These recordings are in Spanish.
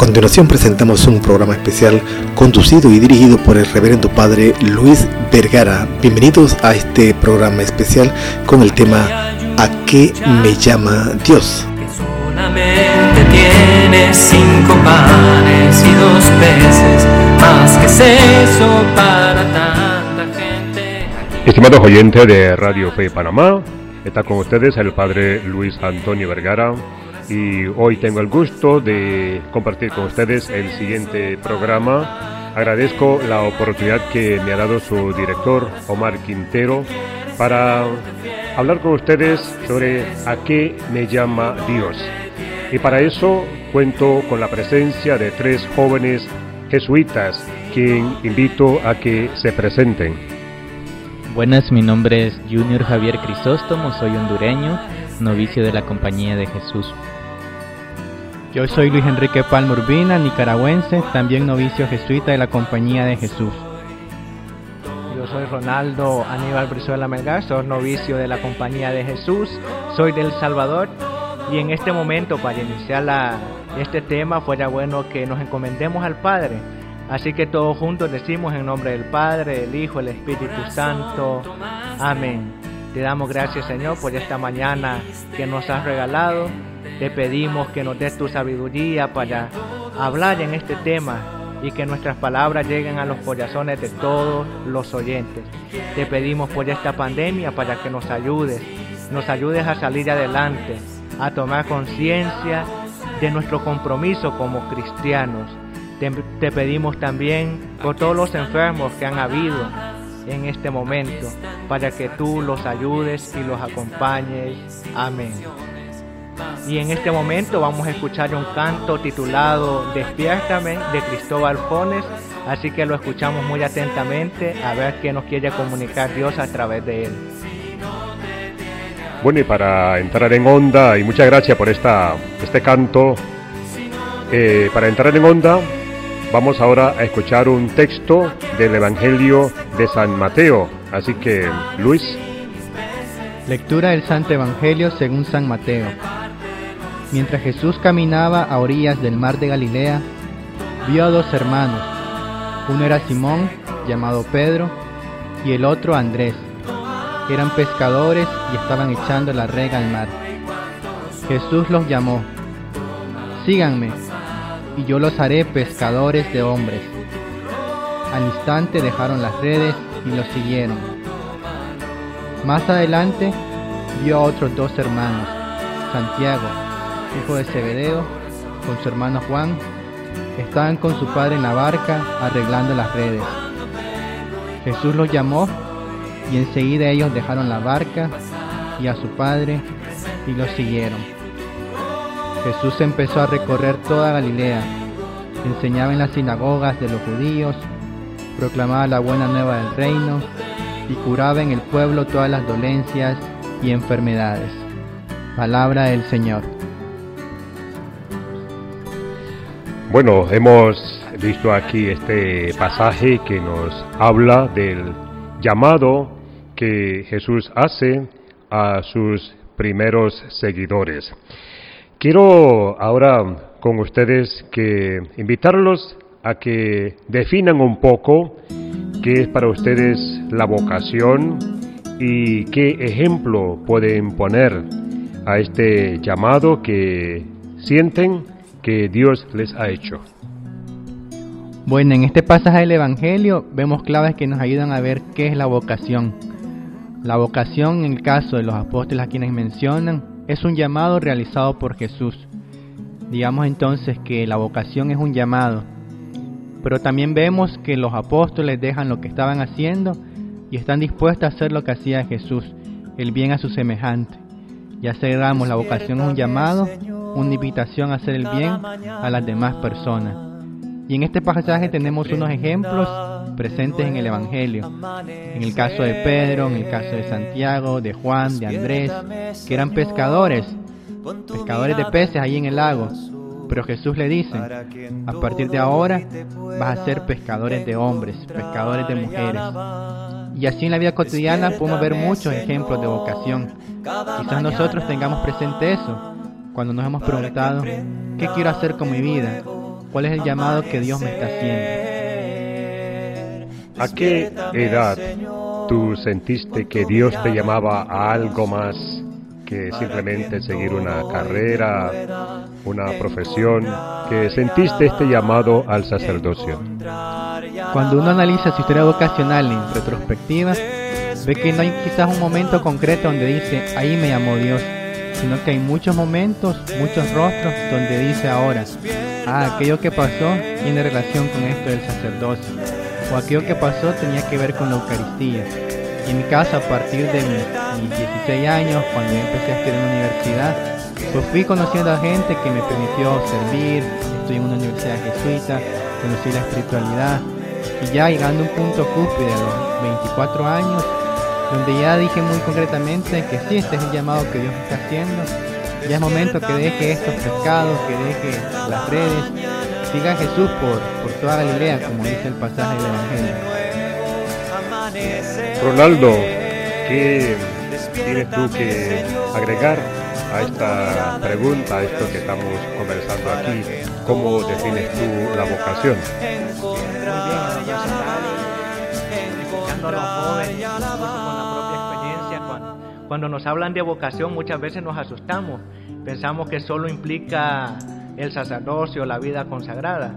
continuación presentamos un programa especial conducido y dirigido por el reverendo padre Luis Vergara. Bienvenidos a este programa especial con el tema ¿A qué me llama Dios? solamente tiene cinco panes y dos peces, más que eso para tanta gente. Estimados oyentes de Radio Fe Panamá, está con ustedes el padre Luis Antonio Vergara y hoy tengo el gusto de compartir con ustedes el siguiente programa. Agradezco la oportunidad que me ha dado su director Omar Quintero para hablar con ustedes sobre a qué me llama Dios. Y para eso cuento con la presencia de tres jóvenes jesuitas, quien invito a que se presenten. Buenas, mi nombre es Junior Javier Crisóstomo, soy hondureño, novicio de la Compañía de Jesús. Yo soy Luis Enrique Palma Urbina, nicaragüense, también novicio jesuita de la Compañía de Jesús. Yo soy Ronaldo Aníbal Brizuela Melgar, soy novicio de la Compañía de Jesús, soy del Salvador y en este momento para iniciar este tema fuera bueno que nos encomendemos al Padre. Así que todos juntos decimos en nombre del Padre, del Hijo, del Espíritu Santo. Amén. Te damos gracias Señor por esta mañana que nos has regalado te pedimos que nos des tu sabiduría para hablar en este tema y que nuestras palabras lleguen a los corazones de todos los oyentes. Te pedimos por esta pandemia para que nos ayudes, nos ayudes a salir adelante, a tomar conciencia de nuestro compromiso como cristianos. Te, te, pedimos también por todos los enfermos que han habido en este momento, para que tú los ayudes y los acompañes. Amén. Y en este momento vamos a escuchar un canto titulado Despiértame de Cristóbal Fones, así que lo escuchamos muy atentamente a ver qué nos quiere comunicar Dios a través de él. Bueno, y para entrar en onda, y muchas gracias por esta, este canto, eh, para entrar en onda vamos ahora a escuchar un texto del Evangelio de San Mateo. Así que, Luis. Lectura del Santo Evangelio según San Mateo. Mientras Jesús caminaba a orillas del mar de Galilea, vio a dos hermanos. Uno era Simón, llamado Pedro, y el otro Andrés. Eran pescadores y estaban echando la rega al mar. Jesús los llamó, síganme, y yo los haré pescadores de hombres. Al instante dejaron las redes y los siguieron. Más adelante vio a otros dos hermanos, Santiago, hijo de Zebedeo, con su hermano Juan, estaban con su padre en la barca arreglando las redes. Jesús los llamó y enseguida ellos dejaron la barca y a su padre y los siguieron. Jesús empezó a recorrer toda Galilea, enseñaba en las sinagogas de los judíos, proclamaba la buena nueva del reino y curaba en el pueblo todas las dolencias y enfermedades. Palabra del Señor. Bueno, hemos visto aquí este pasaje que nos habla del llamado que Jesús hace a sus primeros seguidores. Quiero ahora con ustedes que invitarlos a que definan un poco qué es para ustedes la vocación y qué ejemplo pueden poner a este llamado que sienten que Dios les ha hecho. Bueno, en este pasaje del Evangelio vemos claves que nos ayudan a ver qué es la vocación. La vocación, en el caso de los apóstoles a quienes mencionan, es un llamado realizado por Jesús. Digamos entonces que la vocación es un llamado, pero también vemos que los apóstoles dejan lo que estaban haciendo y están dispuestos a hacer lo que hacía Jesús, el bien a su semejante. Ya cerramos, la vocación es un llamado, una invitación a hacer el bien a las demás personas. Y en este pasaje tenemos unos ejemplos presentes en el Evangelio. En el caso de Pedro, en el caso de Santiago, de Juan, de Andrés, que eran pescadores, pescadores de peces ahí en el lago. Pero Jesús le dice, a partir de ahora vas a ser pescadores de hombres, pescadores de mujeres. Y así en la vida cotidiana podemos ver muchos ejemplos de vocación. Quizás nosotros tengamos presente eso cuando nos hemos preguntado, ¿qué quiero hacer con mi vida? cuál es el llamado que Dios me está haciendo. ¿A qué edad tú sentiste que Dios te llamaba a algo más que simplemente seguir una carrera, una profesión, que sentiste este llamado al sacerdocio? Cuando uno analiza su historia vocacional en retrospectiva, ve que no hay quizás un momento concreto donde dice, ahí me llamó Dios, sino que hay muchos momentos, muchos rostros donde dice ahora, ah, aquello que pasó tiene relación con esto del sacerdocio o aquello que pasó tenía que ver con la Eucaristía. en mi caso, a partir de mis, 16 años, cuando empecé a estudiar en la universidad, pues fui conociendo a gente que me permitió servir, estudié en una universidad jesuita, conocí la espiritualidad, y ya llegando a un punto cúspide de los 24 años, donde ya dije muy concretamente que sí, este es el llamado que Dios está haciendo, ya es momento que deje estos pescados, que deje las redes, siga Jesús por, por toda Galilea, como dice el pasaje del Evangelio. Ronaldo, ¿qué tienes tú que agregar a esta pregunta, a esto que estamos conversando aquí? ¿Cómo defines tú la vocación? a los jóvenes, cuando nos hablan de vocación muchas veces nos asustamos, pensamos que solo implica el sacerdocio, la vida consagrada.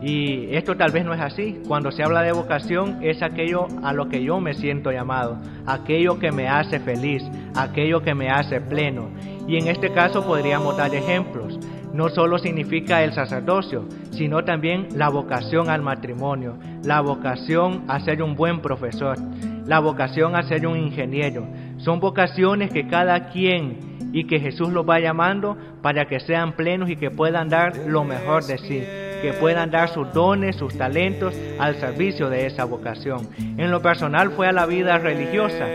Y esto tal vez no es así. Cuando se habla de vocación es aquello a lo que yo me siento llamado, aquello que me hace feliz, aquello que me hace pleno. Y en este caso podríamos dar ejemplos. No solo significa el sacerdocio, sino también la vocación al matrimonio, la vocación a ser un buen profesor, la vocación a ser un ingeniero. Son vocaciones que cada quien y que Jesús los va llamando para que sean plenos y que puedan dar lo mejor de sí, que puedan dar sus dones, sus talentos al servicio de esa vocación. En lo personal fue a la vida religiosa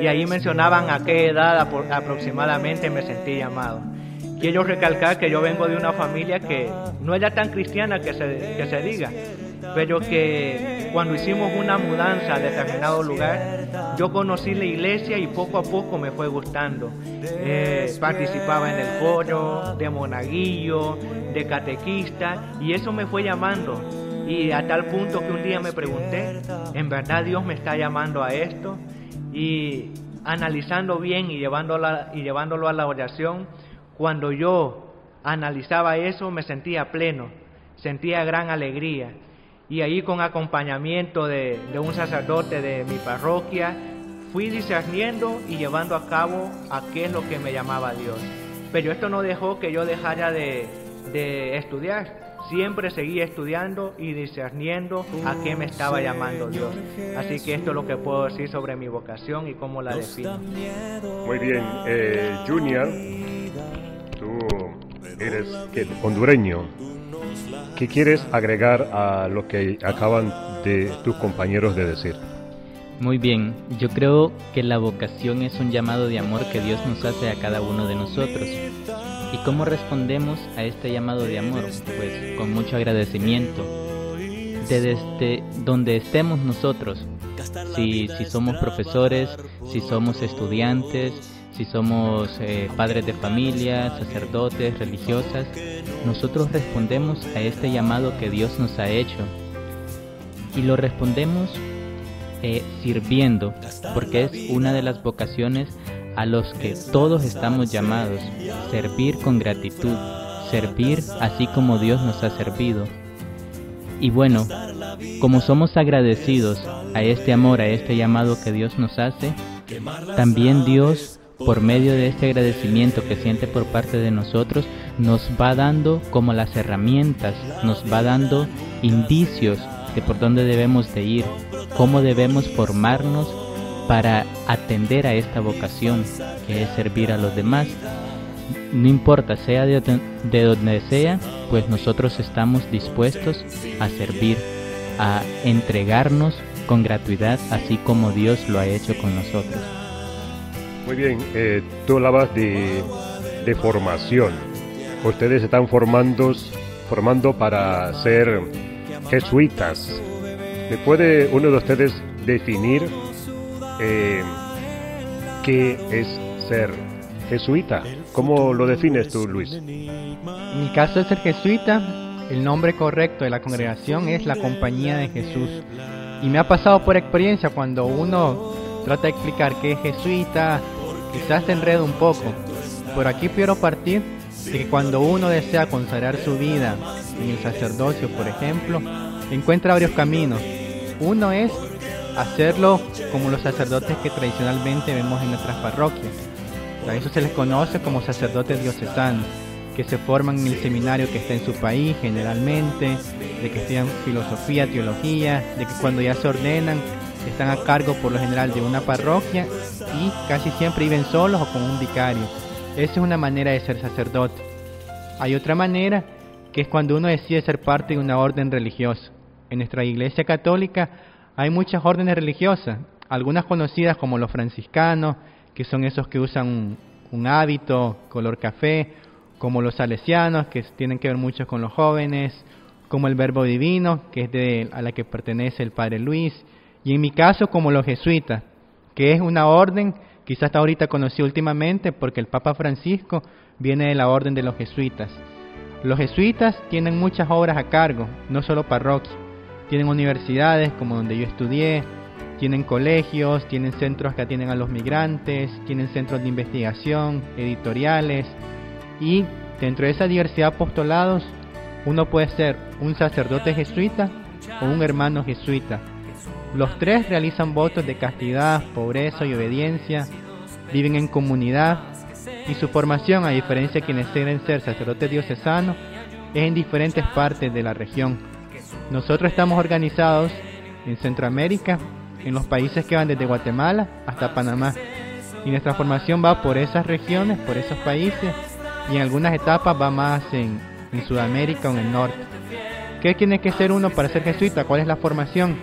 y ahí mencionaban a qué edad aproximadamente me sentí llamado. Quiero recalcar que yo vengo de una familia que no era tan cristiana que se, que se diga, pero que cuando hicimos una mudanza a determinado lugar, yo conocí la iglesia y poco a poco me fue gustando. Eh, participaba en el coro, de monaguillo, de catequista, y eso me fue llamando. Y a tal punto que un día me pregunté, ¿en verdad Dios me está llamando a esto? Y analizando bien y, y llevándolo a la oración, cuando yo analizaba eso me sentía pleno, sentía gran alegría y ahí con acompañamiento de, un sacerdote de mi parroquia, fui discerniendo y llevando a cabo a qué es lo que me llamaba Dios. Pero esto no dejó que yo dejara de, estudiar. Siempre seguí estudiando y discerniendo a qué me estaba llamando Dios. Así que esto es lo que puedo decir sobre mi vocación y cómo la defino. Muy bien, eh, Junior, tú eres hondureño. ¿Qué quieres agregar a lo que acaban de tus compañeros de decir? Muy bien, yo creo que la vocación es un llamado de amor que Dios nos hace a cada uno de nosotros. ¿Y cómo respondemos a este llamado de amor? Pues con mucho agradecimiento. Desde donde estemos nosotros, si, si somos profesores, si somos estudiantes, si somos eh, padres de familia, sacerdotes, religiosas, nosotros respondemos a este llamado que Dios nos ha hecho. Y lo respondemos eh, sirviendo, porque es una de las vocaciones a los que todos estamos llamados, servir con gratitud, servir así como Dios nos ha servido. Y bueno, como somos agradecidos a este amor, a este llamado que Dios nos hace, también Dios por medio de este agradecimiento que siente por parte de nosotros, nos va dando como las herramientas, nos va dando indicios de por dónde debemos de ir, cómo debemos formarnos para atender a esta vocación que es servir a los demás. No importa, sea de, de donde sea, pues nosotros estamos dispuestos a servir, a entregarnos con gratuidad, así como Dios lo ha hecho con nosotros. Muy bien, eh, tú hablabas de, de, formación. Ustedes están formando, formando para ser jesuitas. ¿Me puede uno de ustedes definir eh, qué es ser jesuita? ¿Cómo lo defines tú, Luis? En mi caso, ser jesuita el nombre correcto de la congregación es la Compañía de Jesús. Y me ha pasado por experiencia cuando uno trata de explicar que es jesuita, quizás se enreda un poco. Por aquí quiero partir de que cuando uno desea consagrar su vida en el sacerdocio, por ejemplo, encuentra varios caminos. Uno es hacerlo como los sacerdotes que tradicionalmente vemos en nuestras parroquias. A eso se les conoce como sacerdotes diocesanos que se forman en el seminario que está en su país generalmente, de que estudian filosofía, teología, de que cuando ya se ordenan están a cargo por lo general de una parroquia y casi siempre viven solos o con un vicario. Esa es una manera de ser sacerdote. Hay otra manera que es cuando uno decide ser parte de una orden religiosa. En nuestra iglesia católica hay muchas órdenes religiosas, algunas conocidas como los franciscanos, que son esos que usan un, hábito color café, como los salesianos, que tienen que ver mucho con los jóvenes, como el Verbo Divino, que es de, a la que pertenece el Padre Luis, y en mi caso como los jesuitas, que es una orden, quizás hasta ahorita conocí últimamente, porque el Papa Francisco viene de la orden de los jesuitas. Los jesuitas tienen muchas obras a cargo, no solo parroquias, tienen universidades como donde yo estudié, tienen colegios, tienen centros que atienden a los migrantes, tienen centros de investigación, editoriales, y dentro de esa diversidad de apostolados, uno puede ser un sacerdote jesuita o un hermano jesuita. Los tres realizan votos de castidad, pobreza y obediencia, viven en comunidad y su formación, a diferencia de quienes quieren ser sacerdotes diocesanos, es en diferentes partes de la región. Nosotros estamos organizados en Centroamérica, en los países que van desde Guatemala hasta Panamá. Y nuestra formación va por esas regiones, por esos países, y en algunas etapas va más en, Sudamérica o en el norte. ¿Qué tiene que ser uno para ser jesuita? ¿Cuál es la formación?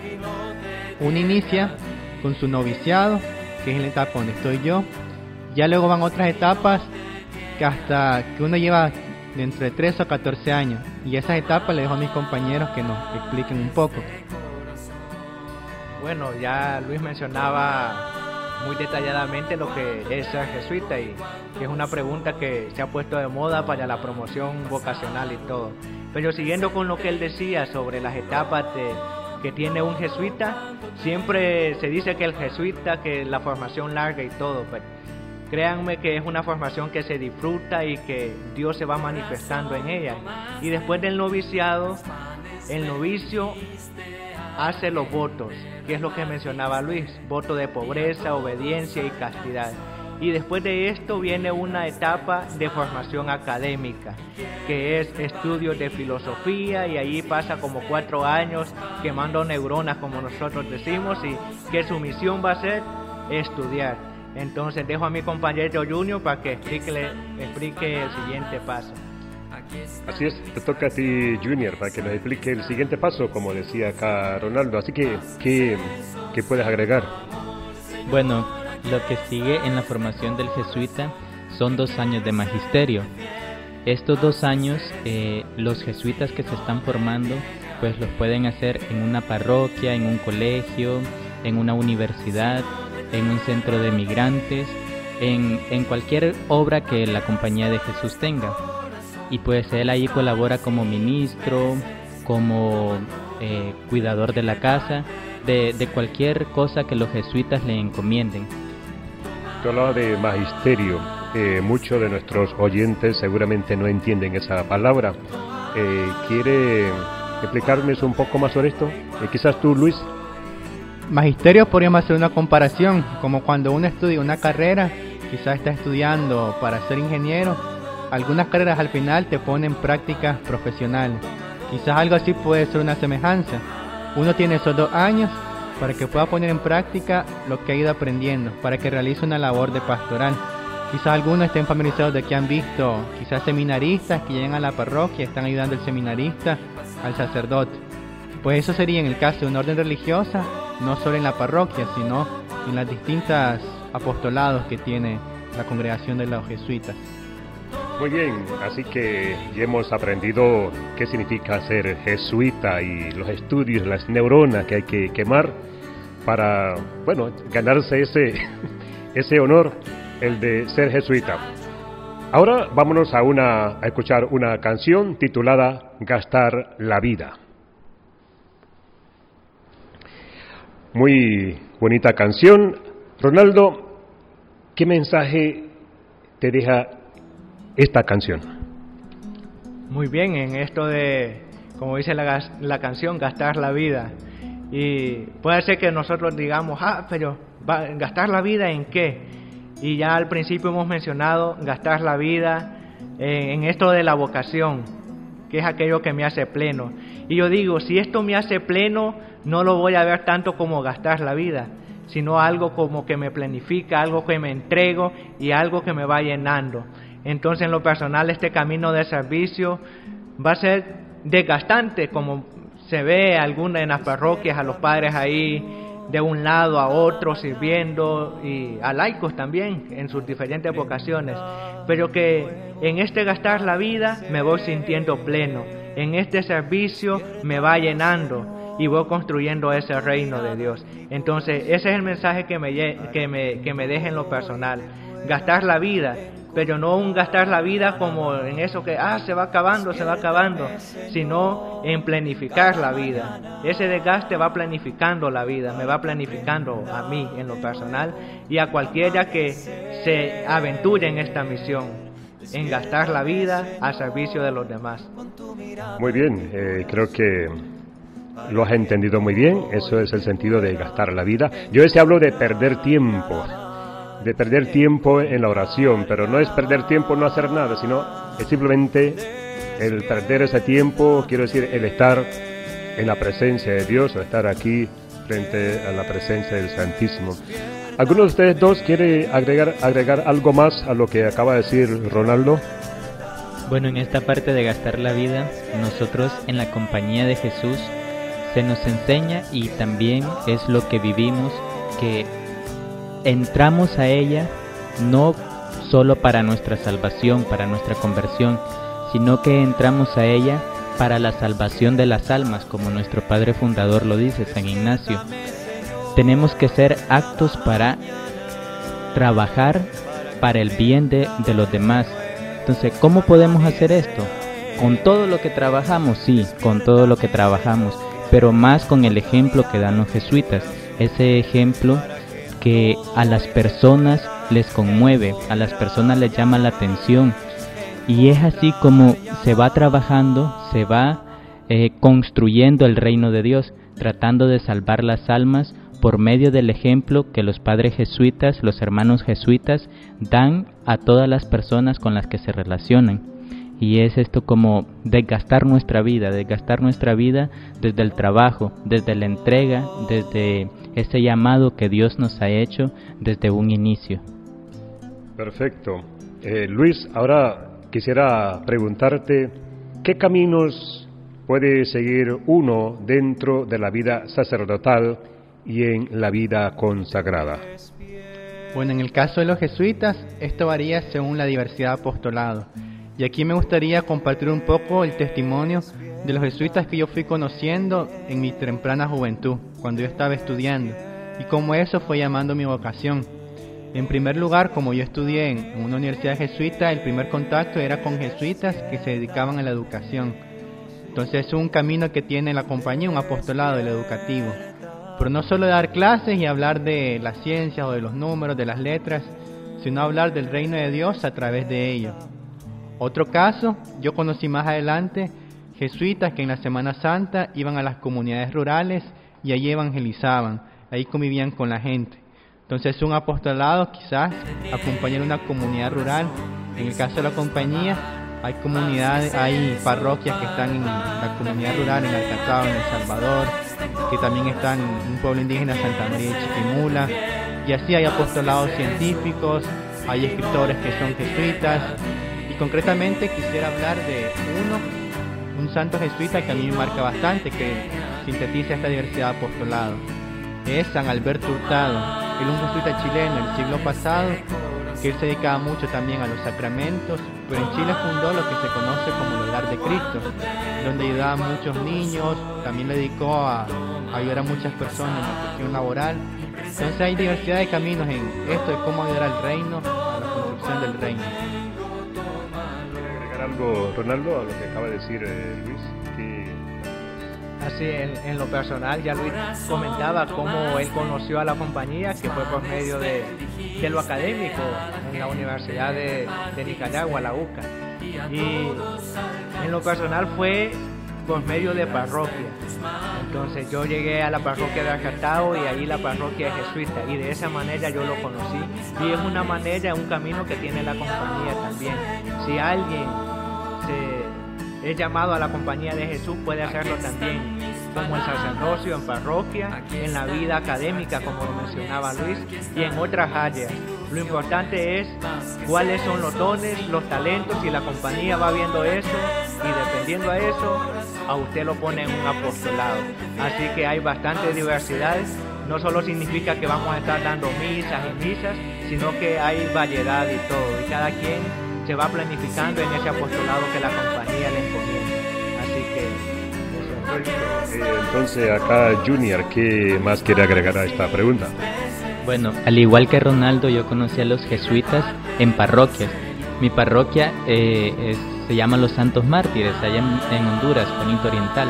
Uno inicia con su noviciado, que es la etapa donde estoy yo. Ya luego van otras etapas que hasta que uno lleva de entre 3 o 14 años. Y esas etapas le dejo a mis compañeros que nos expliquen un poco. Bueno, ya Luis mencionaba muy detalladamente lo que es ser jesuita y que es una pregunta que se ha puesto de moda para la promoción vocacional y todo. Pero siguiendo con lo que él decía sobre las etapas que tiene un jesuita, siempre se dice que el jesuita, que la formación larga y todo, pero créanme que es una formación que se disfruta y que Dios se va manifestando en ella. Y después del noviciado, el novicio hace los votos, que es lo que mencionaba Luis, voto de pobreza, obediencia y castidad. Y después de esto viene una etapa de formación académica, que es estudios de filosofía y ahí pasa como cuatro años quemando neuronas, como nosotros decimos, y que su misión va a ser estudiar. Entonces dejo a mi compañero Junior para que explique, explique el siguiente paso. Así es, te toca a ti, Junior, para que nos explique el siguiente paso, como decía acá Ronaldo. Así que, ¿qué, puedes agregar? Bueno, lo que sigue en la formación del jesuita son dos años de magisterio. Estos dos años, eh, los jesuitas que se están formando, pues los pueden hacer en una parroquia, en un colegio, en una universidad, en un centro de migrantes, en, en cualquier obra que la Compañía de Jesús tenga y pues él ahí colabora como ministro, como eh, cuidador de la casa, de, de, cualquier cosa que los jesuitas le encomienden. Hablabas de magisterio. Eh, muchos de nuestros oyentes seguramente no entienden esa palabra. Eh, ¿Quiere explicarnos un poco más sobre esto? Eh, quizás tú, Luis. Magisterio podríamos hacer una comparación, como cuando uno estudia una carrera, quizás está estudiando para ser ingeniero algunas carreras al final te ponen prácticas profesionales. Quizás algo así puede ser una semejanza. Uno tiene esos dos años para que pueda poner en práctica lo que ha ido aprendiendo, para que realice una labor de pastoral. Quizás algunos estén familiarizados de que han visto, quizás seminaristas que llegan a la parroquia, están ayudando al seminarista, al sacerdote. Pues eso sería en el caso de una orden religiosa, no solo en la parroquia, sino en las distintas apostolados que tiene la congregación de los jesuitas. Muy bien, así que ya hemos aprendido qué significa ser jesuita y los estudios, las neuronas que hay que quemar para, bueno, ganarse ese, ese honor, el de ser jesuita. Ahora vámonos a, una, a escuchar una canción titulada Gastar la vida. Muy bonita canción. Ronaldo, ¿qué mensaje te deja esta canción? Muy bien, en esto de, como dice la, la canción, gastar la vida. Y puede ser que nosotros digamos, ah, pero ¿gastar la vida en qué? Y ya al principio hemos mencionado gastar la vida en, esto de la vocación, que es aquello que me hace pleno. Y yo digo, si esto me hace pleno, no lo voy a ver tanto como gastar la vida, sino algo como que me planifica, algo que me entrego y algo que me va llenando. Entonces en lo personal este camino de servicio va a ser desgastante, como se ve alguna en las parroquias, a los padres ahí de un lado a otro sirviendo y a laicos también en sus diferentes vocaciones, pero que en este gastar la vida me voy sintiendo pleno, en este servicio me va llenando y voy construyendo ese reino de Dios. Entonces, ese es el mensaje que me, que me, que me deja en lo personal. Gastar la vida pero no un gastar la vida como en eso que, ah, se va acabando, se va acabando, sino en planificar la vida. Ese desgaste va planificando la vida, me va planificando a mí en lo personal y a cualquiera que se aventure en esta misión, en gastar la vida a servicio de los demás. Muy bien, eh, creo que lo has entendido muy bien, eso es el sentido de gastar la vida. Yo ese hablo de perder tiempo de perder tiempo en la oración, pero no es perder tiempo no hacer nada, sino es simplemente el perder ese tiempo, quiero decir, el estar en la presencia de Dios, o estar aquí frente a la presencia del Santísimo. ¿Alguno de ustedes dos quiere agregar, agregar algo más a lo que acaba de decir Ronaldo? Bueno, en esta parte de gastar la vida, nosotros en la compañía de Jesús se nos enseña y también es lo que vivimos que entramos a ella no solo para nuestra salvación, para nuestra conversión, sino que entramos a ella para la salvación de las almas, como nuestro Padre Fundador lo dice, San Ignacio. Tenemos que ser actos para trabajar para el bien de, de los demás. Entonces, ¿cómo podemos hacer esto? Con todo lo que trabajamos, sí, con todo lo que trabajamos, pero más con el ejemplo que dan los jesuitas. Ese ejemplo que a las personas les conmueve, a las personas les llama la atención. Y es así como se va trabajando, se va eh, construyendo el reino de Dios, tratando de salvar las almas por medio del ejemplo que los padres jesuitas, los hermanos jesuitas, dan a todas las personas con las que se relacionan. Y es esto como desgastar nuestra vida, desgastar nuestra vida desde el trabajo, desde la entrega, desde ese llamado que Dios nos ha hecho desde un inicio. Perfecto. Eh, Luis, ahora quisiera preguntarte, ¿qué caminos puede seguir uno dentro de la vida sacerdotal y en la vida consagrada? Bueno, en el caso de los jesuitas, esto varía según la diversidad de apostolado. Y aquí me gustaría compartir un poco el testimonio de los jesuitas que yo fui conociendo en mi temprana juventud, cuando yo estaba estudiando, y cómo eso fue llamando mi vocación. En primer lugar, como yo estudié en una universidad jesuita, el primer contacto era con jesuitas que se dedicaban a la educación. Entonces es un camino que tiene la compañía, un apostolado, el educativo. Pero no solo dar clases y hablar de la ciencia o de los números, de las letras, sino hablar del reino de Dios a través de ello. Otro caso, yo conocí más adelante jesuitas que en la Semana Santa iban a las comunidades rurales y allí evangelizaban, ahí convivían con la gente. Entonces un apostolado quizás acompañar una comunidad rural. En el caso de la compañía hay comunidades, hay parroquias que están en la comunidad rural, en Alcatraz, en El Salvador, que también están en un pueblo indígena, Santa María de Chiquimula. Y así hay apostolados científicos, hay escritores que son jesuitas, concretamente quisiera hablar de uno, un santo jesuita que a mí me marca bastante, que sintetiza esta diversidad de apostolado. Es San Alberto Hurtado, él un jesuita chileno del siglo pasado, que él se dedicaba mucho también a los sacramentos, pero en Chile fundó lo que se conoce como el hogar de Cristo, donde ayudaba a muchos niños, también le dedicó a, ayudar a muchas personas en la cuestión laboral. Entonces hay diversidad de caminos en esto de cómo ayudar al reino, a la construcción del reino. Ronaldo, a lo que acaba de decir eh, Luis? Así, en, lo personal, ya Luis comentaba cómo él conoció a la compañía, que fue por medio de, lo académico en la Universidad de, de Nicaragua, la UCA. Y en lo personal fue por medio de parroquia. Entonces yo llegué a la parroquia de Acatao y ahí la parroquia es jesuita y de esa manera yo lo conocí. Y es una manera, un camino que tiene la compañía también. Si alguien es llamado a la compañía de Jesús, puede hacerlo también como el sacerdocio en parroquia, en la vida académica, como lo mencionaba Luis, y en otras áreas. Lo importante es cuáles son los dones, los talentos, y la compañía va viendo eso, y dependiendo a eso, a usted lo pone en un apostolado. Así que hay bastante diversidad. No solo significa que vamos a estar dando misas y misas, sino que hay variedad y todo. Y cada quien se va planificando en ese apostolado que la compañía entonces acá Junior, ¿qué más quiere agregar a esta pregunta? Bueno, al igual que Ronaldo, yo conocí a los jesuitas en parroquias. Mi parroquia eh, se llaman los Santos Mártires, allá en, Honduras, Bonito Oriental.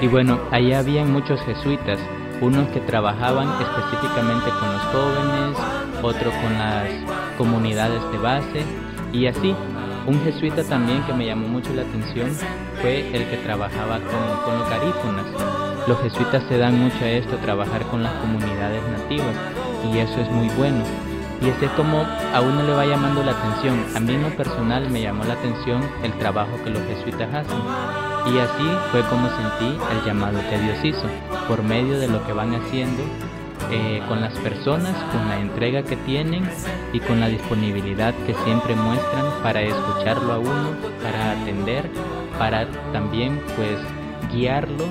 Y bueno, allá habían muchos jesuitas, unos que trabajaban específicamente con los jóvenes, otros con las comunidades de base, y así. Un jesuita también que me llamó mucho la atención fue el que trabajaba con, con los. Los jesuitas se dan mucho a esto, trabajar con las comunidades nativas, y eso es muy bueno y es como a uno le va llamando la atención. A mí en lo personal me llamó la atención el trabajo que los jesuitas hacen. Y así fue como sentí el llamado que Dios hizo, por medio de lo que van haciendo eh, con las personas, con la entrega que tienen y con la disponibilidad que siempre muestran para escucharlo a uno, para atender, para también pues guiarlo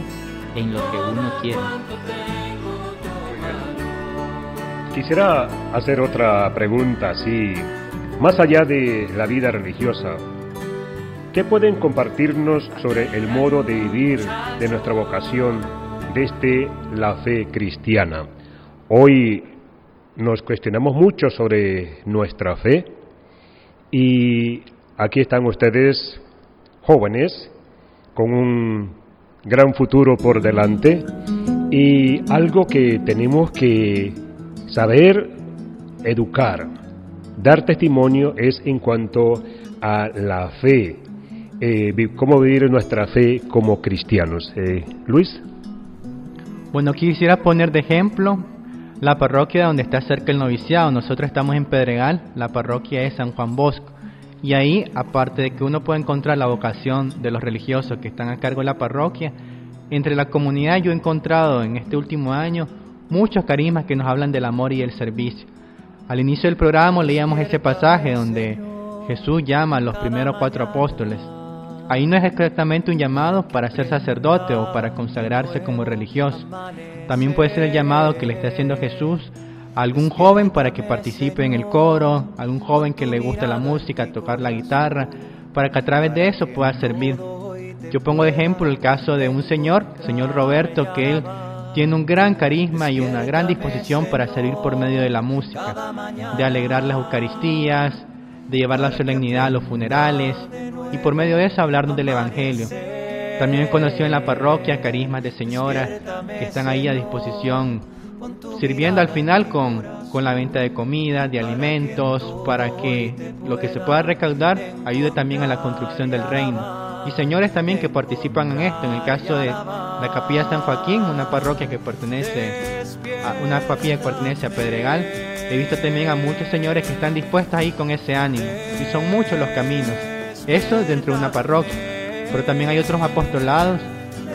en lo que uno quiere. Quisiera hacer otra pregunta, así, más allá de la vida religiosa, ¿qué pueden compartirnos sobre el modo de vivir de nuestra vocación desde la fe cristiana? Hoy nos cuestionamos mucho sobre nuestra fe y aquí están ustedes jóvenes con un gran futuro por delante y algo que tenemos que Saber educar, dar testimonio es en cuanto a la fe, eh, cómo vivir nuestra fe como cristianos. Eh, Luis. Bueno, quisiera poner de ejemplo la parroquia donde está cerca el noviciado. Nosotros estamos en Pedregal, la parroquia es San Juan Bosco. Y ahí, aparte de que uno puede encontrar la vocación de los religiosos que están a cargo de la parroquia, entre la comunidad yo he encontrado en este último año muchos carismas que nos hablan del amor y el servicio. Al inicio del programa leíamos ese pasaje donde Jesús llama a los primeros cuatro apóstoles. Ahí no es exactamente un llamado para ser sacerdote o para consagrarse como religioso. También puede ser el llamado que le está haciendo Jesús a algún joven para que participe en el coro, algún joven que le guste la música, tocar la guitarra, para que a través de eso pueda servir. Yo pongo de ejemplo el caso de un señor, señor Roberto, que él tiene un gran carisma y una gran disposición para servir por medio de la música, de alegrar las Eucaristías, de llevar la solemnidad a los funerales y por medio de eso hablarnos del Evangelio. También conoció en la parroquia carismas de señoras que están ahí a disposición, sirviendo al final con, con la venta de comida, de alimentos, para que lo que se pueda recaudar ayude también a la construcción del reino y señores también que participan en esto. En el caso de la Capilla San Joaquín, una parroquia que pertenece a una capilla que pertenece a Pedregal, he visto también a muchos señores que están dispuestos ahí con ese ánimo. Y son muchos los caminos. Eso dentro de una parroquia. Pero también hay otros apostolados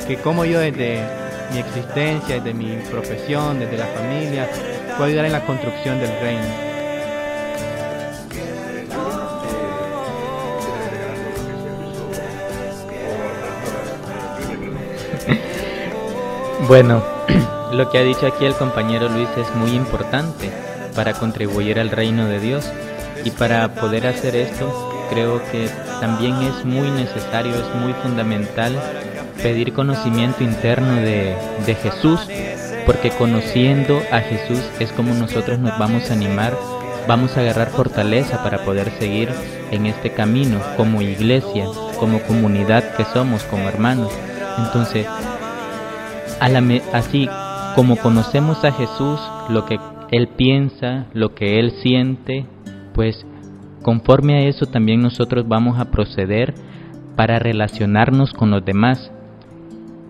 que como yo desde mi existencia, desde mi profesión, desde la familia, puedo ayudar en la construcción del reino. Bueno, lo que ha dicho aquí el compañero Luis es muy importante para contribuir al reino de Dios y para poder hacer esto creo que también es muy necesario, es muy fundamental pedir conocimiento interno de, de Jesús porque conociendo a Jesús es como nosotros nos vamos a animar, vamos a agarrar fortaleza para poder seguir en este camino como iglesia como comunidad que somos, como hermanos. Entonces, así como conocemos a Jesús, lo que Él piensa, lo que Él siente, pues conforme a eso también nosotros vamos a proceder para relacionarnos con los demás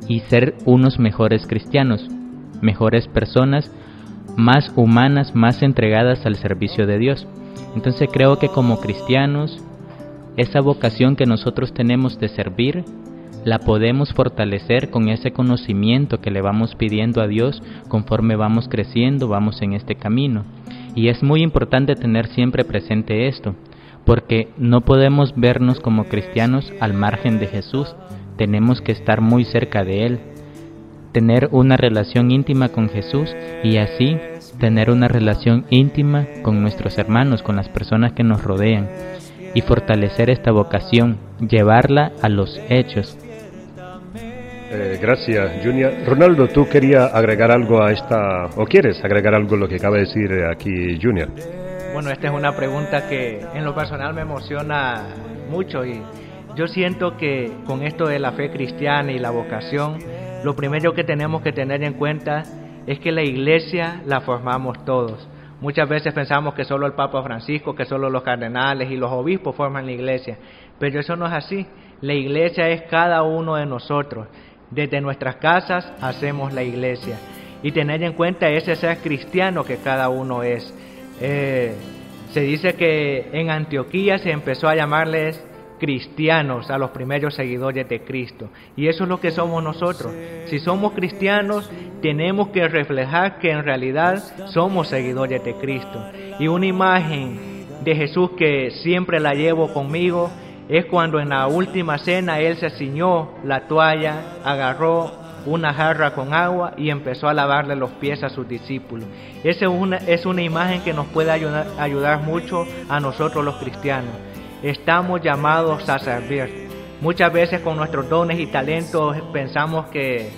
y ser unos mejores cristianos, mejores personas, más humanas, más entregadas al servicio de Dios. Entonces creo que como cristianos, esa vocación que nosotros tenemos de servir, la podemos fortalecer con ese conocimiento que le vamos pidiendo a Dios conforme vamos creciendo, vamos en este camino. Y es muy importante tener siempre presente esto, porque no podemos vernos como cristianos al margen de Jesús, tenemos que estar muy cerca de Él, tener una relación íntima con Jesús y así tener una relación íntima con nuestros hermanos, con las personas que nos rodean y fortalecer esta vocación, llevarla a los hechos. Eh, gracias, Junior. Ronaldo, ¿tú querías agregar algo a esta, o quieres agregar algo a lo que acaba de decir aquí Junior? Bueno, esta es una pregunta que en lo personal me emociona mucho y yo siento que con esto de la fe cristiana y la vocación, lo primero que tenemos que tener en cuenta es que la iglesia la formamos todos. Muchas veces pensamos que solo el Papa Francisco, que solo los cardenales y los obispos forman la iglesia, pero eso no es así. La iglesia es cada uno de nosotros. Desde nuestras casas hacemos la iglesia. Y tener en cuenta ese ser cristiano que cada uno es. Eh, se dice que en Antioquía se empezó a llamarles cristianos a los primeros seguidores de Cristo. Y eso es lo que somos nosotros. Si somos cristianos, tenemos que reflejar que en realidad somos seguidores de Cristo. Y una imagen de Jesús que siempre la llevo conmigo es cuando en la última cena Él se ciñó la toalla, agarró una jarra con agua y empezó a lavarle los pies a sus discípulos. Esa es una, es una imagen que nos puede ayudar, ayudar mucho a nosotros los cristianos. Estamos llamados a servir. Muchas veces con nuestros dones y talentos pensamos que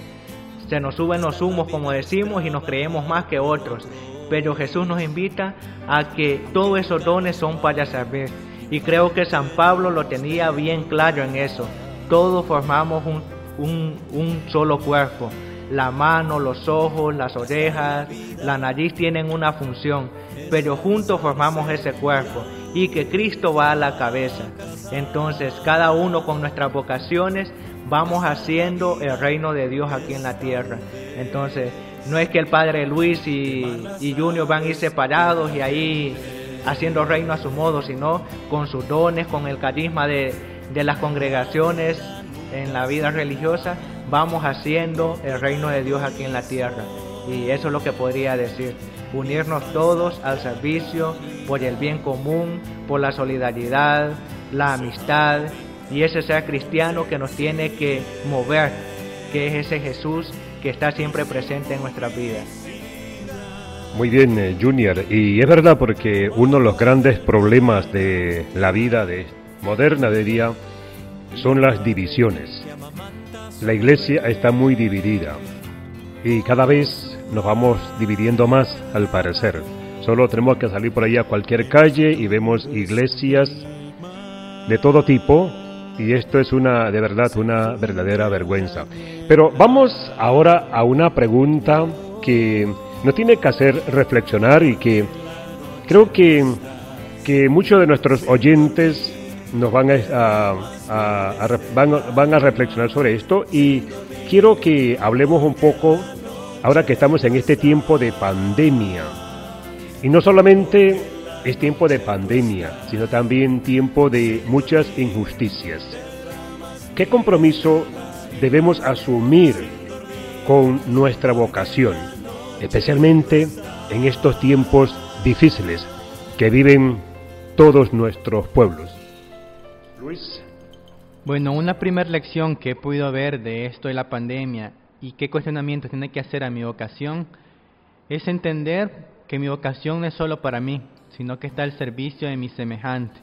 se nos suben los humos, como decimos, y nos creemos más que otros. Pero Jesús nos invita a que todos esos dones son para servir. Y creo que San Pablo lo tenía bien claro en eso. Todos formamos un un, solo cuerpo. La mano, los ojos, las orejas, la nariz tienen una función, pero juntos formamos ese cuerpo y que Cristo va a la cabeza. Entonces, cada uno con nuestras vocaciones vamos haciendo el reino de Dios aquí en la tierra. Entonces, no es que el Padre Luis y, y Junior van a ir separados y ahí haciendo reino a su modo, sino con sus dones, con el carisma de, de las congregaciones en la vida religiosa, vamos haciendo el reino de Dios aquí en la tierra. Y eso es lo que podría decir. Unirnos todos al servicio por el bien común, por la solidaridad, la amistad y ese ser cristiano que nos tiene que mover, que es ese Jesús que está siempre presente en nuestras vidas. Muy bien, eh, Junior. Y es verdad porque uno de los grandes problemas de la vida de moderna son las divisiones. La iglesia está muy dividida y cada vez nos vamos dividiendo más al parecer. Solo tenemos que salir por ahí a cualquier calle y vemos iglesias de todo tipo y esto es una de verdad una verdadera vergüenza. Pero vamos ahora a una pregunta que nos tiene que hacer reflexionar y que creo que, que muchos de nuestros oyentes nos van a, van, a reflexionar sobre esto y quiero que hablemos un poco ahora que estamos en este tiempo de pandemia. Y no solamente es tiempo de pandemia, sino también tiempo de muchas injusticias. ¿Qué compromiso debemos asumir con nuestra vocación, especialmente en estos tiempos difíciles que viven todos nuestros pueblos? Luis. Bueno, una primera lección que he podido ver de esto de la pandemia y qué cuestionamiento tiene que hacer a mi vocación es entender que mi vocación no es solo para mí, sino que está al servicio de mi semejante.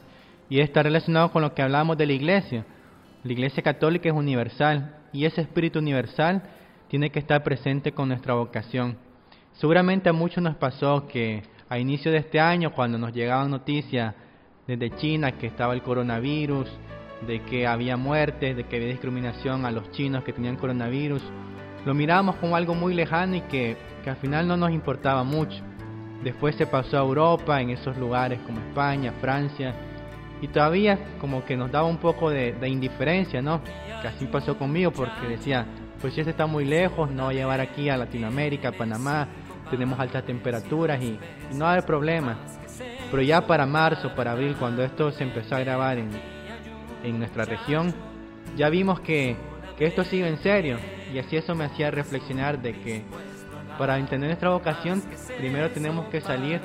Y está relacionado con lo que hablamos de la iglesia. La iglesia católica es universal y ese espíritu universal tiene que estar presente con nuestra vocación. Seguramente a muchos nos pasó que a inicio de este año, cuando nos llegaban noticias desde China que estaba el coronavirus de que había muertes, de que había discriminación a los chinos que tenían coronavirus. Lo mirábamos como algo muy lejano y que, al final no nos importaba mucho. Después se pasó a Europa, en esos lugares como España, Francia, y todavía como que nos daba un poco de, indiferencia, ¿no? Que así pasó conmigo porque decía, pues si este está muy lejos, no va a llevar aquí a Latinoamérica, a Panamá, tenemos altas temperaturas y, no va a haber problema. Pero ya para marzo, para abril, cuando esto se empezó a grabar en, en nuestra región, ya vimos que, que esto sigue en serio y así eso me hacía reflexionar de que para entender nuestra vocación, primero tenemos que salir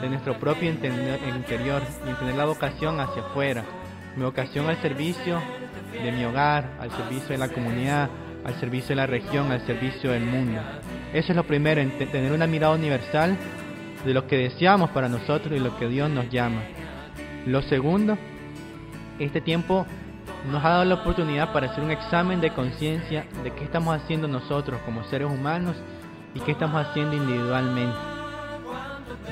de nuestro propio interior y entender la vocación hacia afuera. Mi vocación al servicio de mi hogar, al servicio de la comunidad, al servicio de la región, al servicio del mundo. Eso es lo primero, tener una mirada universal de lo que deseamos para nosotros y lo que Dios nos llama. Lo segundo, este tiempo nos ha dado la oportunidad para hacer un examen de conciencia de qué estamos haciendo nosotros como seres humanos y qué estamos haciendo individualmente.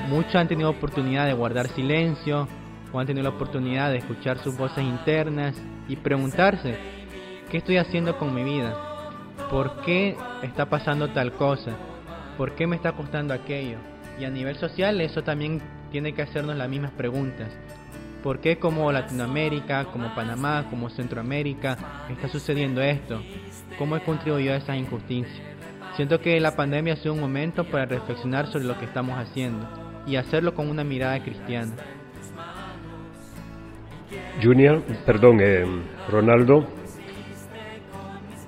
Muchos han tenido oportunidad de guardar silencio o han tenido la oportunidad de escuchar sus voces internas y preguntarse, ¿qué estoy haciendo con mi vida? ¿Por qué está pasando tal cosa? ¿Por qué me está costando aquello? Y a nivel social eso también tiene que hacernos las mismas preguntas. ¿Por qué como Latinoamérica, como Panamá, como Centroamérica está sucediendo esto? ¿Cómo he contribuido a esa injusticia? Siento que la pandemia ha sido un momento para reflexionar sobre lo que estamos haciendo y hacerlo con una mirada cristiana. Junior, perdón, eh, Ronaldo,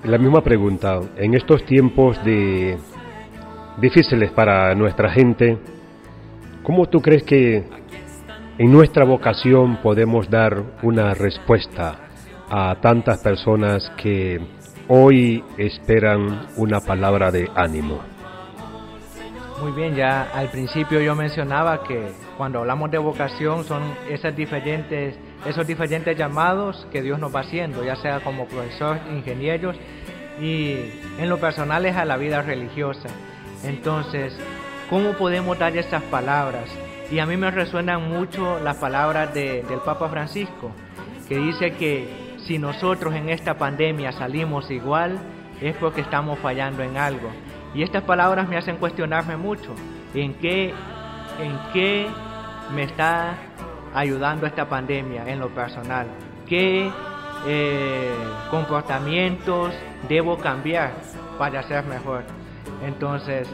la misma pregunta. En estos tiempos de difíciles para nuestra gente, ¿cómo tú crees que en nuestra vocación podemos dar una respuesta a tantas personas que hoy esperan una palabra de ánimo. Muy bien, ya al principio yo mencionaba que cuando hablamos de vocación son esas diferentes, esos diferentes llamados que Dios nos va haciendo, ya sea como profesor, ingenieros y en lo personal es a la vida religiosa. Entonces, ¿cómo podemos dar esas palabras? Y a mí me resuenan mucho las palabras del Papa Francisco, que dice que si nosotros en esta pandemia salimos igual, es porque estamos fallando en algo. Y estas palabras me hacen cuestionarme mucho. ¿En qué, en qué me está ayudando esta pandemia en lo personal? ¿Qué eh, comportamientos debo cambiar para ser mejor? Entonces,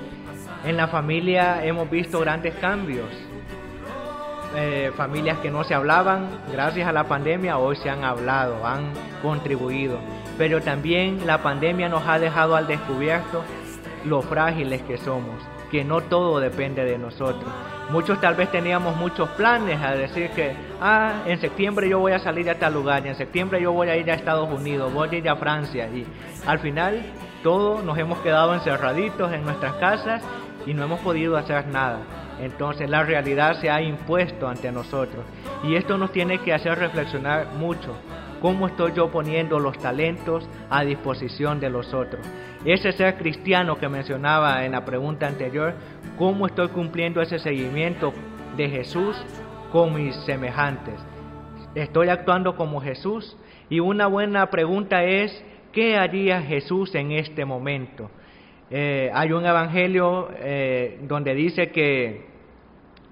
en la familia hemos visto grandes cambios eh, familias que no se hablaban, gracias a la pandemia hoy se han hablado, han contribuido. Pero también la pandemia nos ha dejado al descubierto lo frágiles que somos, que no todo depende de nosotros. Muchos tal vez teníamos muchos planes a decir que, ah, en septiembre yo voy a salir a tal lugar, y en septiembre yo voy a ir a Estados Unidos, voy a ir a Francia. Y al final todos nos hemos quedado encerraditos en nuestras casas y no hemos podido hacer nada. Entonces la realidad se ha impuesto ante nosotros y esto nos tiene que hacer reflexionar mucho. ¿Cómo estoy yo poniendo los talentos a disposición de los otros? Ese ser cristiano que mencionaba en la pregunta anterior, ¿cómo estoy cumpliendo ese seguimiento de Jesús con mis semejantes? ¿Estoy actuando como Jesús? Y una buena pregunta es, ¿qué haría Jesús en este momento? Eh, hay un evangelio eh, donde dice que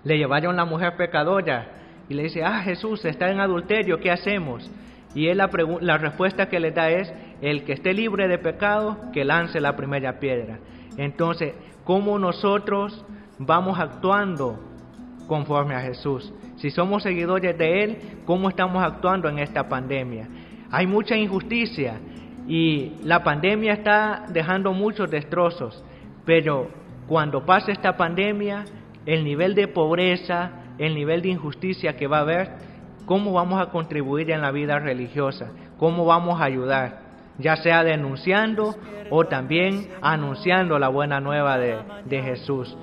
le llevaron la mujer pecadora y le dice, ah, Jesús está en adulterio, ¿qué hacemos? Y él la, respuesta que le da es, el que esté libre de pecado, que lance la primera piedra. Entonces, ¿cómo nosotros vamos actuando conforme a Jesús? Si somos seguidores de Él, ¿cómo estamos actuando en esta pandemia? Hay mucha injusticia, y la pandemia está dejando muchos destrozos, pero cuando pase esta pandemia, el nivel de pobreza, el nivel de injusticia que va a haber, ¿cómo vamos a contribuir en la vida religiosa? ¿Cómo vamos a ayudar? Ya sea denunciando o también anunciando la buena nueva de, de Jesús.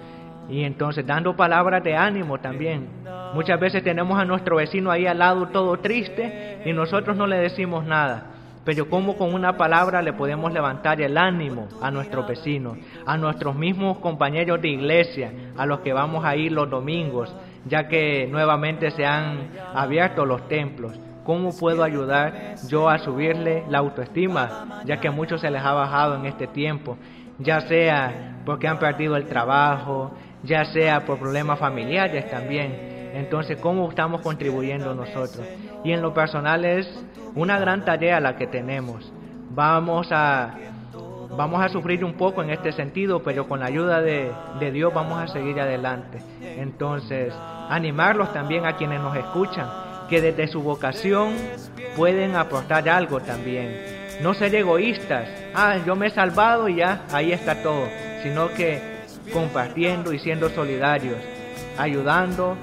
Y entonces dando palabras de ánimo también. Muchas veces tenemos a nuestro vecino ahí al lado todo triste y nosotros no le decimos nada pero cómo con una palabra le podemos levantar el ánimo a nuestros vecinos, a nuestros mismos compañeros de iglesia, a los que vamos a ir los domingos, ya que nuevamente se han abierto los templos. ¿cómo puedo ayudar yo a subirle la autoestima? Ya que a muchos se les ha bajado en este tiempo, ya sea porque han perdido el trabajo, ya sea por problemas familiares también. Entonces, ¿cómo estamos contribuyendo nosotros? Y en lo personal es una gran tarea la que tenemos. Vamos a, vamos a sufrir un poco en este sentido, pero con la ayuda de, de Dios vamos a seguir adelante. Entonces, animarlos también a quienes nos escuchan, que desde su vocación pueden aportar algo también. No ser egoístas, ah, yo me he salvado y ya, ahí está todo, sino que compartiendo y siendo solidarios, ayudando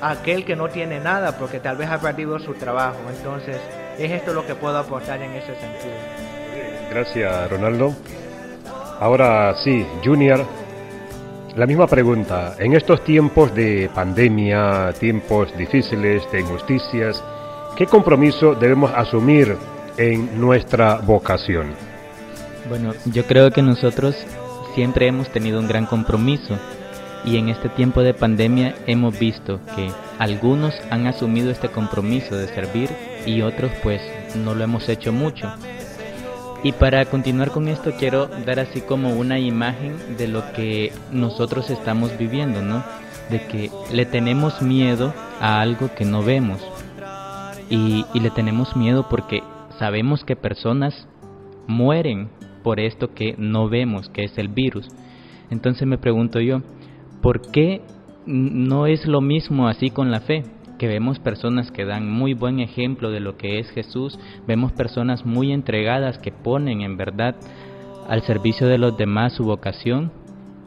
a aquel que no tiene nada porque tal vez ha perdido su trabajo. Entonces, es esto lo que puedo aportar en ese sentido. Gracias, Ronaldo. Ahora sí, Junior, la misma pregunta. En estos tiempos de pandemia, tiempos difíciles, de injusticias, ¿qué compromiso debemos asumir en nuestra vocación? Bueno, yo creo que nosotros siempre hemos tenido un gran compromiso y en este tiempo de pandemia hemos visto que algunos han asumido este compromiso de servir y otros pues no lo hemos hecho mucho. Y para continuar con esto quiero dar así como una imagen de lo que nosotros estamos viviendo, ¿no? De que le tenemos miedo a algo que no vemos. Y, le tenemos miedo porque sabemos que personas mueren por esto que no vemos, que es el virus. Entonces me pregunto yo, ¿por qué no es lo mismo así con la fe? Que vemos personas que dan muy buen ejemplo de lo que es Jesús, vemos personas muy entregadas que ponen en verdad al servicio de los demás su vocación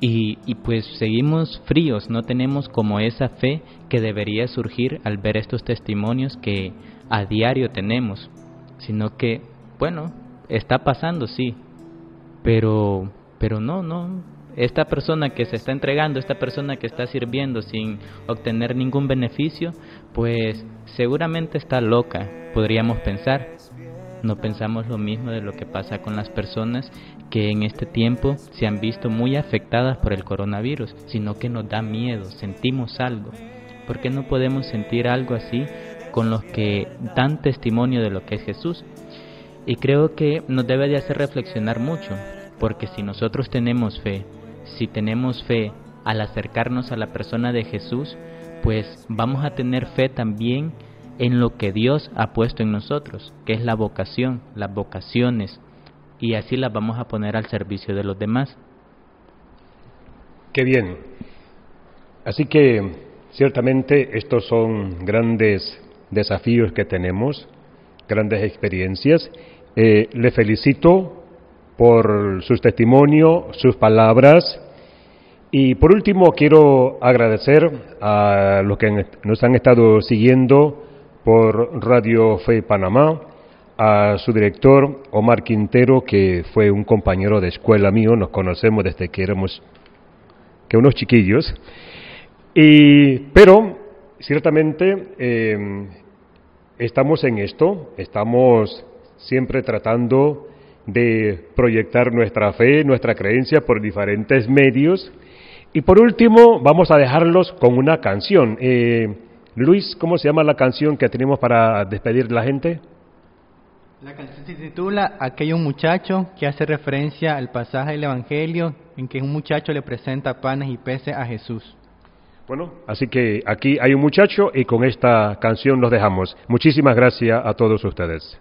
y, y, pues seguimos fríos, no tenemos como esa fe que debería surgir al ver estos testimonios que a diario tenemos, sino que, bueno, está pasando, sí, pero, pero no, no. Esta persona que se está entregando, esta persona que está sirviendo sin obtener ningún beneficio, pues seguramente está loca, podríamos pensar. No pensamos lo mismo de lo que pasa con las personas que en este tiempo se han visto muy afectadas por el coronavirus, sino que nos da miedo, sentimos algo. ¿Por qué no podemos sentir algo así con los que dan testimonio de lo que es Jesús? Y creo que nos debe de hacer reflexionar mucho, porque si nosotros tenemos fe, si tenemos fe al acercarnos a la persona de Jesús, pues vamos a tener fe también en lo que Dios ha puesto en nosotros, que es la vocación, las vocaciones, y así las vamos a poner al servicio de los demás. Qué bien. Así que ciertamente estos son grandes desafíos que tenemos, grandes experiencias. Eh, le felicito por sus testimonios, sus palabras. Y por último, quiero agradecer a los que nos han estado siguiendo por Radio Fe Panamá, a su director Omar Quintero, que fue un compañero de escuela mío, nos conocemos desde que éramos que unos chiquillos. Y, pero, ciertamente, eh, estamos en esto, estamos siempre tratando de proyectar nuestra fe, nuestra creencia por diferentes medios. Y por último, vamos a dejarlos con una canción. Eh, Luis, ¿cómo se llama la canción que tenemos para despedir a la gente? La canción se titula Aquello un muchacho que hace referencia al pasaje del Evangelio en que un muchacho le presenta panes y peces a Jesús. Bueno, así que aquí hay un muchacho y con esta canción los dejamos. Muchísimas gracias a todos ustedes.